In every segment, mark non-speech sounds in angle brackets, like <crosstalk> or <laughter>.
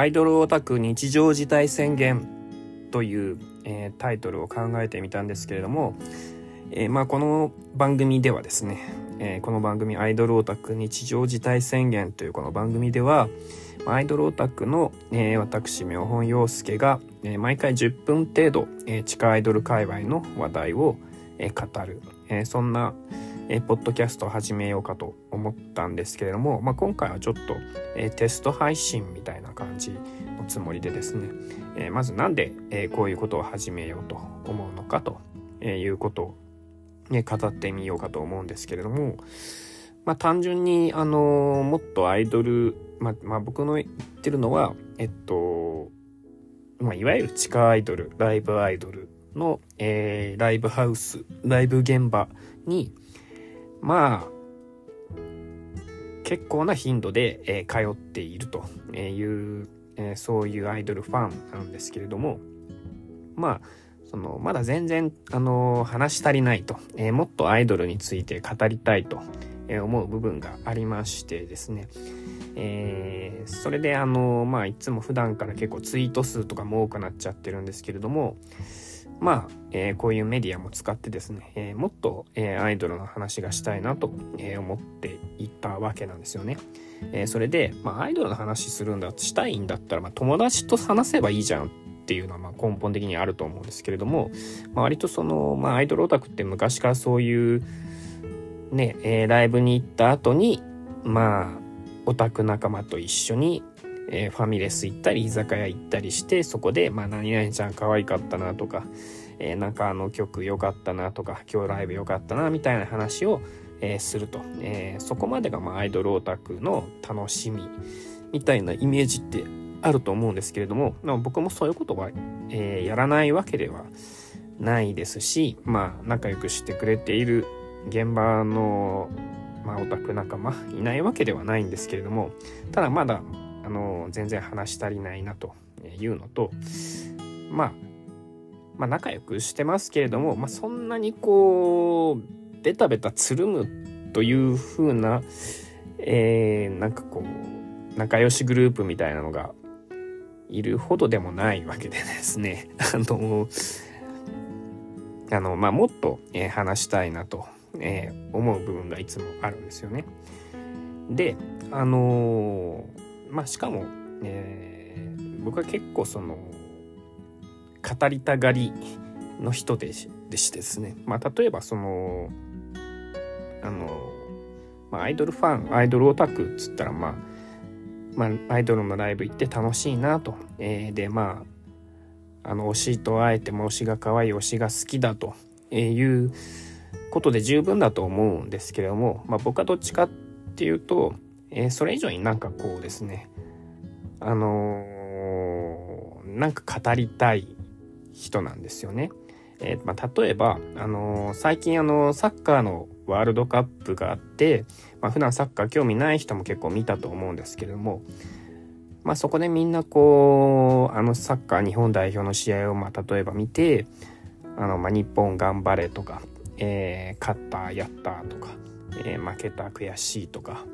アイドルオタク日常事態宣言という、えー、タイトルを考えてみたんですけれども、えー、まあこの番組ではですね、えー、この番組アイドルオタク日常事態宣言というこの番組では、アイドルオタクの、えー、私、妙本洋介が、えー、毎回10分程度、えー、地下アイドル界隈の話題を、えー、語る、えー、そんな、え、ポッドキャストを始めようかと思ったんですけれども、まあ、今回はちょっと、え、テスト配信みたいな感じのつもりでですね、え、まずなんで、え、こういうことを始めようと思うのかということを、ね、語ってみようかと思うんですけれども、まあ、単純に、あのもっとアイドル、まあ、まあ、僕の言ってるのは、えっと、まあ、いわゆる地下アイドル、ライブアイドルの、えー、ライブハウス、ライブ現場に、まあ、結構な頻度で、えー、通っているという、えー、そういうアイドルファンなんですけれども、まあ、その、まだ全然、あのー、話し足りないと、え、もっとアイドルについて語りたいと思う部分がありましてですね、えー、それであのまあいつも普段から結構ツイート数とかも多くなっちゃってるんですけれどもまあ、えー、こういうメディアも使ってですね、えー、もっと、えー、アイドルの話がしたいなと、え思っていたわけなんですよね。えそれで、まあ、アイドルの話するんだしたいんだったら、まあ、友達と話せばいいじゃんっていうのはまあ根本的にあると思うんですけれども、まあ、割とその、まあ、アイドルオタクって昔からそういうね、えー、ライブに行った後に、まあ、オタク仲間と一緒に、えー、ファミレス行ったり、居酒屋行ったりして、そこで、まあ、何々ちゃん可愛かったなとか、えー、なんかあの曲良かったなとか、今日ライブ良かったな、みたいな話を、えー、すると。え、そこまでが、まあ、アイドルオタクの楽しみ、みたいなイメージってあると思うんですけれども、まあ、僕もそういうことは、え、やらないわけではないですし、まあ、仲良くしてくれている現場の、まあ、オタク仲間いないわけではないんですけれどもただまだあの全然話し足りないなというのと、まあ、まあ仲良くしてますけれども、まあ、そんなにこうベタベタつるむという風な、えー、なんかこう仲良しグループみたいなのがいるほどでもないわけでですね <laughs> あのあのまあもっと、えー、話したいなとえー、思う部分がいつもあるんですよね。であの、まあしかも、えー、僕は結構その語りたがりの人ででしてですね、まあ、例えばそのあの、まあ、アイドルファンアイドルオタクっつったらまあまあ、アイドルのライブ行って楽しいなと。えー、で、まあ、あの、推しと会えても推しが可愛い推しが好きだという、ことで十分だと思うんですけれども、まあ、僕はどっちかっていうと、えー、それ以上になんかこうですね、あのー、なんか語りたい人なんですよね。えー、まあ、例えば、あのー、最近あのサッカーのワールドカップがあって、まあ、普段サッカー興味ない人も結構見たと思うんですけれども、まあ、そこでみんなこうあのサッカー日本代表の試合をまあ例えば見てあの、まあ、日本頑張れとかえー、勝ったやったとか、えー、負けた悔しいとか、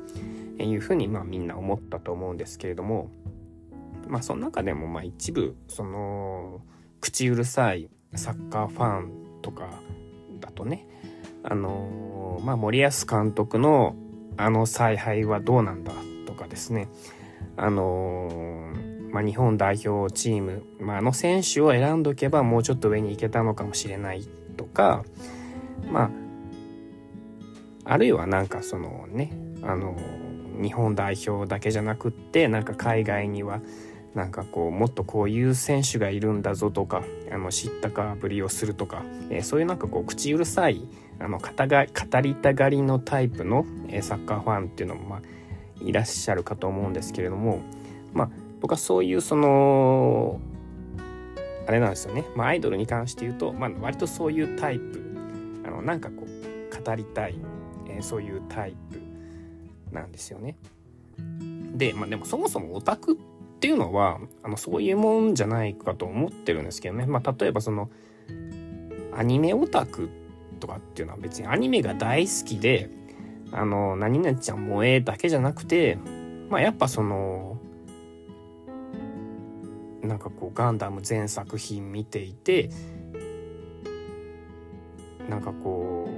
いうふうにまあみんな思ったと思うんですけれどもまあその中でもまあ一部その口うるさいサッカーファンとかだとねあの、まあ森保監督のあの采配はどうなんだとかですねあの、まあ、日本代表チーム、まあ、あの選手を選んどけばもうちょっと上に行けたのかもしれないとか、まあ、あるいはなんかそのね、あの、日本代表だけじゃなくって、なんか海外には、なんかこう、もっとこういう選手がいるんだぞとか、あの、知ったかぶりをするとか、えー、そういうなんかこう、口うるさい、あの、語が語りたがりのタイプの、えー、サッカーファンっていうのも、まあ、いらっしゃるかと思うんですけれども、まあ、僕はそういうその、あれなんですよね。まあ、アイドルに関して言うと、まあ、割とそういうタイプ。あのなんかこう語りたい、えー、そういうタイプ。なんですよね。で,、まあ、でもそもそもオタクっていうのはあのそういうもんじゃないかと思ってるんですけどね。まあ、例えばそのアニメオタクとかっていうのは別にアニメが大好きであの何々ちゃん萌えだけじゃなくてまあやっぱそのなんかこうガンダム全作品見ていてなんかこう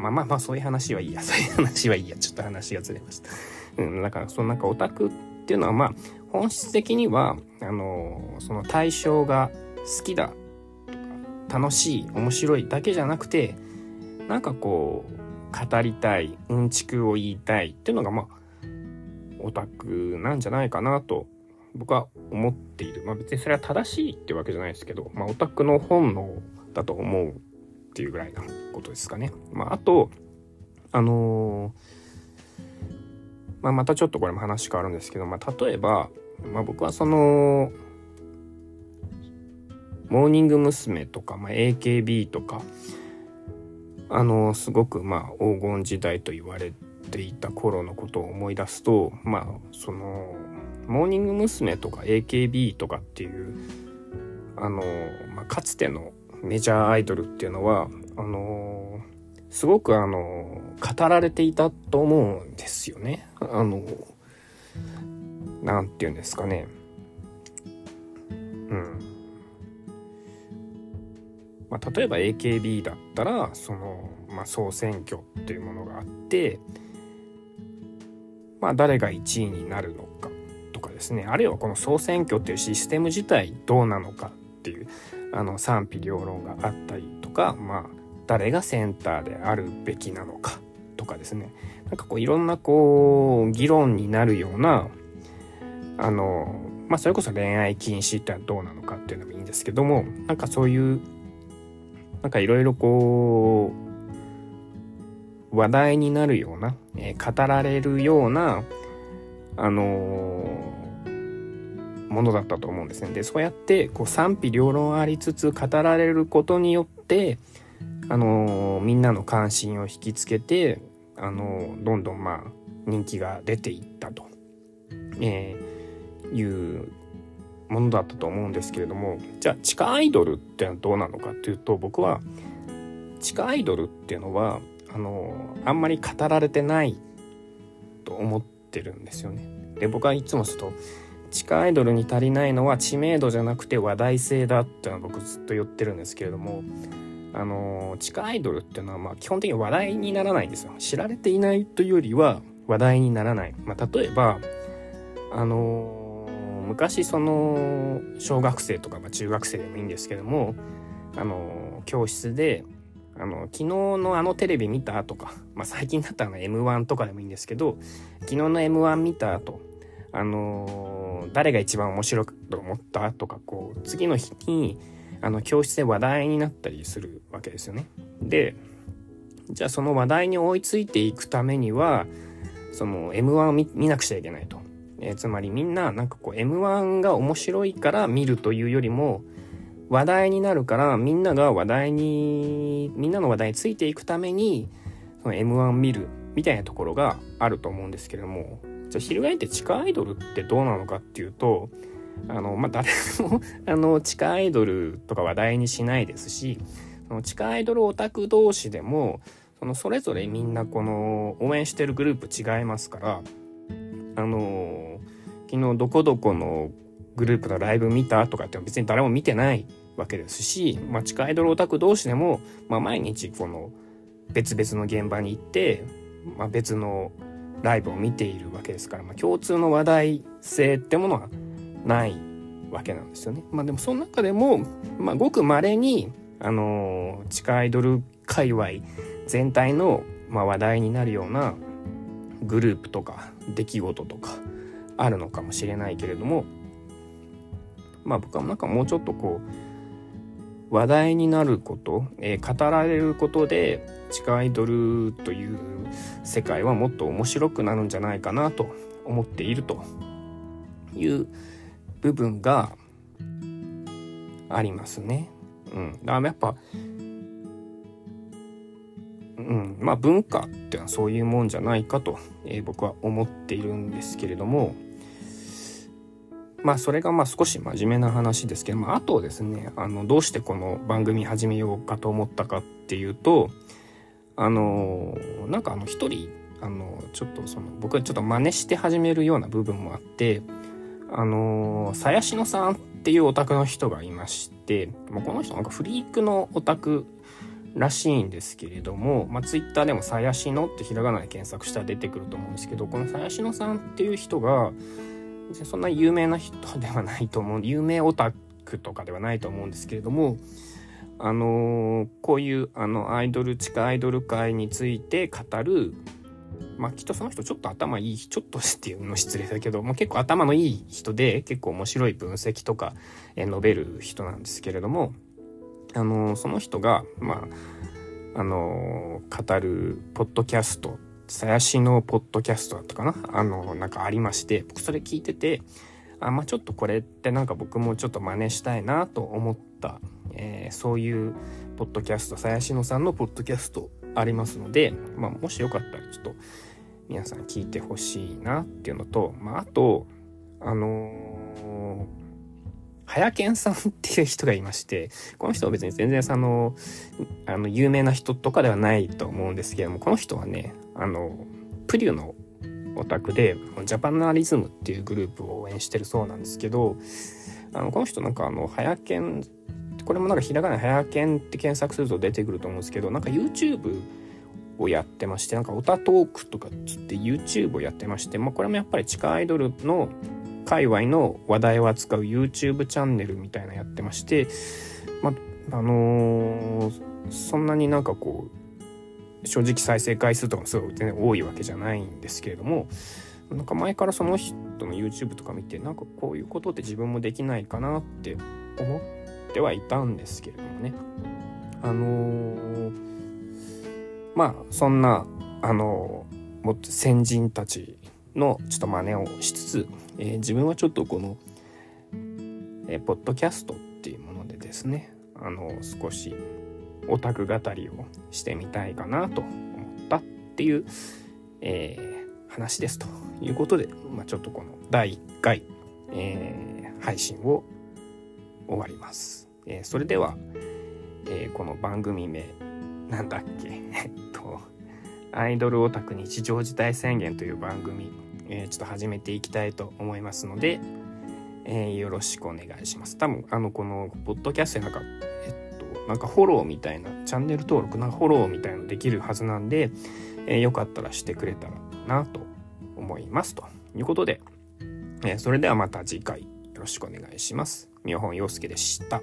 まあまあまあそういう話はいいや <laughs> そういう話はいいやちょっと話がずれました。うん、だからそのなんかオタクっていうのはまあ本質的にはあのその対象が好きだとか楽しい面白いだけじゃなくてなんかこう語りたいうんちくを言いたいっていうのがまあオタクなんじゃないかなと僕は思っている。まあ別にそれは正しいってわけじゃないですけど、まあオタクの本能だと思うっていうぐらいなことですかね。まああと、あのー、まあまたちょっとこれも話変わるんですけど、まあ例えば、まあ僕はその、モーニング娘。とか、まあ、AKB とか、あのー、すごくまあ黄金時代と言われていた頃のことを思い出すと、まあその、モーニング娘。とか AKB とかっていう、あの、まあ、かつてのメジャーアイドルっていうのは、あの、すごくあの、語られていたと思うんですよね。あの、なんて言うんですかね。うん。まあ、例えば AKB だったら、その、まあ、総選挙っていうものがあって、まあ、誰が1位になるのかとかですねあるいはこの総選挙っていうシステム自体どうなのかっていうあの賛否両論があったりとかまあ誰がセンターであるべきなのかとかですね。なんかこういろんなこう議論になるようなあのまあそれこそ恋愛禁止ってのはどうなのかっていうのもいいんですけどもなんかそういうなんかいろいろこう話題になるような、えー、語られるようなあのものだったと思うんですね。でそうやってこう賛否両論ありつつ語られることによってあのみんなの関心を引きつけてあのどんどんまあ人気が出ていったと、えー、いうものだったと思うんですけれどもじゃあ地下アイドルってのはどうなのかっていうと僕は地下アイドルっていうのはあのあんまり語られてないと思ってるんですよね。で僕はいつもすると地下アイドルに足りないのは知名度じゃなくて話題性だっていうのは僕ずっと言ってるんですけれどもあの地下アイドルっていうのはまあ基本的に話題にならないんです。よ知られていないというよりは話題にならない、まあ、例えばあの昔その小学生とか、まあ、中学生でもいいんですけどもあの教室であの昨日のあのテレビ見たとか、まあ、最近だったら M1 とかでもいいんですけど昨日の M1 見たとあのー、誰が一番面白くと思ったとか、こう、次の日に、あの、教室で話題になったりするわけですよね。で、じゃあその話題に追いついていくためには、その M1 を見なくちゃいけないと。えー、つまりみんななんかこう M1 が面白いから見るというよりも、話題になるからみんなが話題に、みんなの話題についていくために、その M1 見るみたいなところがあると思うんですけれども、じゃあ翻って地下アイドルってどうなのかっていうとあのまあ誰も <laughs> あの地下アイドルとか話題にしないですしその地下アイドルオタク同士でもそのそれぞれみんなこの応援してるグループ違いますからあの昨日どこどこのグループのライブ見たとかって別に誰も見てないわけですし、まあ、地下アイドルオタク同士でも、まあ、毎日この別々の現場に行って、まあ、別のライブを見ているわけですから、まあ、共通の話題性ってものはないわけなんですよね。まあでもその中でも、まあ、ごく稀に、あのー、地下アイドル界隈全体の、まあ、話題になるようなグループとか出来事とかあるのかもしれないけれどもまあ僕はなんかもうちょっとこう話題になること、えー、語られることで地下アイドルという世界はもっと面白くなるんじゃないかなと思っているという部分がありますね。うん。だからやっぱ、うん、まあ文化っていうのはそういうもんじゃないかと、えー、僕は思っているんですけれども、まあそれがまあ少し真面目な話ですけど、まああとですね、あの、どうしてこの番組始めようかと思ったかっていうと、あのなんかあの一人あのちょっとその僕はちょっと真似して始めるような部分もあってあのー、さやしのさんっていうオタクの人がいまして、まあ、この人なんかフリークのオタクらしいんですけれども、まあ、ツイッターでもさやしのってひらがなで検索したら出てくると思うんですけど、このさやしのさんっていう人が、そんな有名な人ではないと思う、<laughs> 有名オタクとかではないと思うんですけれども、あのー、こういうあのアイドル地下アイドル界について語るまあきっとその人ちょっと頭いいちょっとっていうの失礼だけど、まあ、結構頭のいい人で結構面白い分析とか、述べる人なんですけれどもあのー、その人がまああのー、語るポッドキャストさやしのポッドキャストだったかな？あのなんかありまして僕それ聞いててあまあちょっとこれってなんか僕もちょっと真似したいなと思ったえー、そういうポッドキャスト、さやしのさんのポッドキャストありますので、まあ、もしよかったらちょっと皆さん聞いてほしいなっていうのと、まあ、あと、あのー、はやけんさんっていう人がいまして、この人は別に全然その、あの、有名な人とかではないと思うんですけども、この人はね、あの、プリュのオタクで、ジャパナリズムっていうグループを応援してるそうなんですけど、あの、この人なんかあの、はやけんこれもなんかひらがな早剣って検索すると出てくると思うんですけどなんか YouTube をやってましてなんかオタトークとかっつって YouTube をやってまして、まあ、これもやっぱり地下アイドルの界隈の話題を扱う YouTube チャンネルみたいなやってまして、まあ、あのー、そんなになんかこう正直再生回数とかもすごい全然多いわけじゃないんですけれどもなんか前からその人の YouTube とか見てなんかこういうことって自分もできないかなって思ってはいたんですけれどもね。あのー、まあそんなあのー、もっと先人たちのちょっと真似をしつつ、えー、自分はちょっとこの、えー、ポッドキャストっていうものでですねあの少しオタク語りをしてみたいかなと思ったっていう、えー、話ですということで、まあ、ちょっとこの第1回、えー、配信を終わります。えー、それでは、えー、この番組名、なんだっけ、<laughs> えっと、アイドルオタク日常事態宣言という番組、えー、ちょっと始めていきたいと思いますので、えー、よろしくお願いします。多分、あの、この、ポッドキャストなんか、えっと、なんかフォローみたいな、チャンネル登録、なんかフォローみたいなのできるはずなんで、えー、よかったらしてくれたらなと思います。ということで、えー、それではまた次回よろしくお願いします。宮本陽介でした。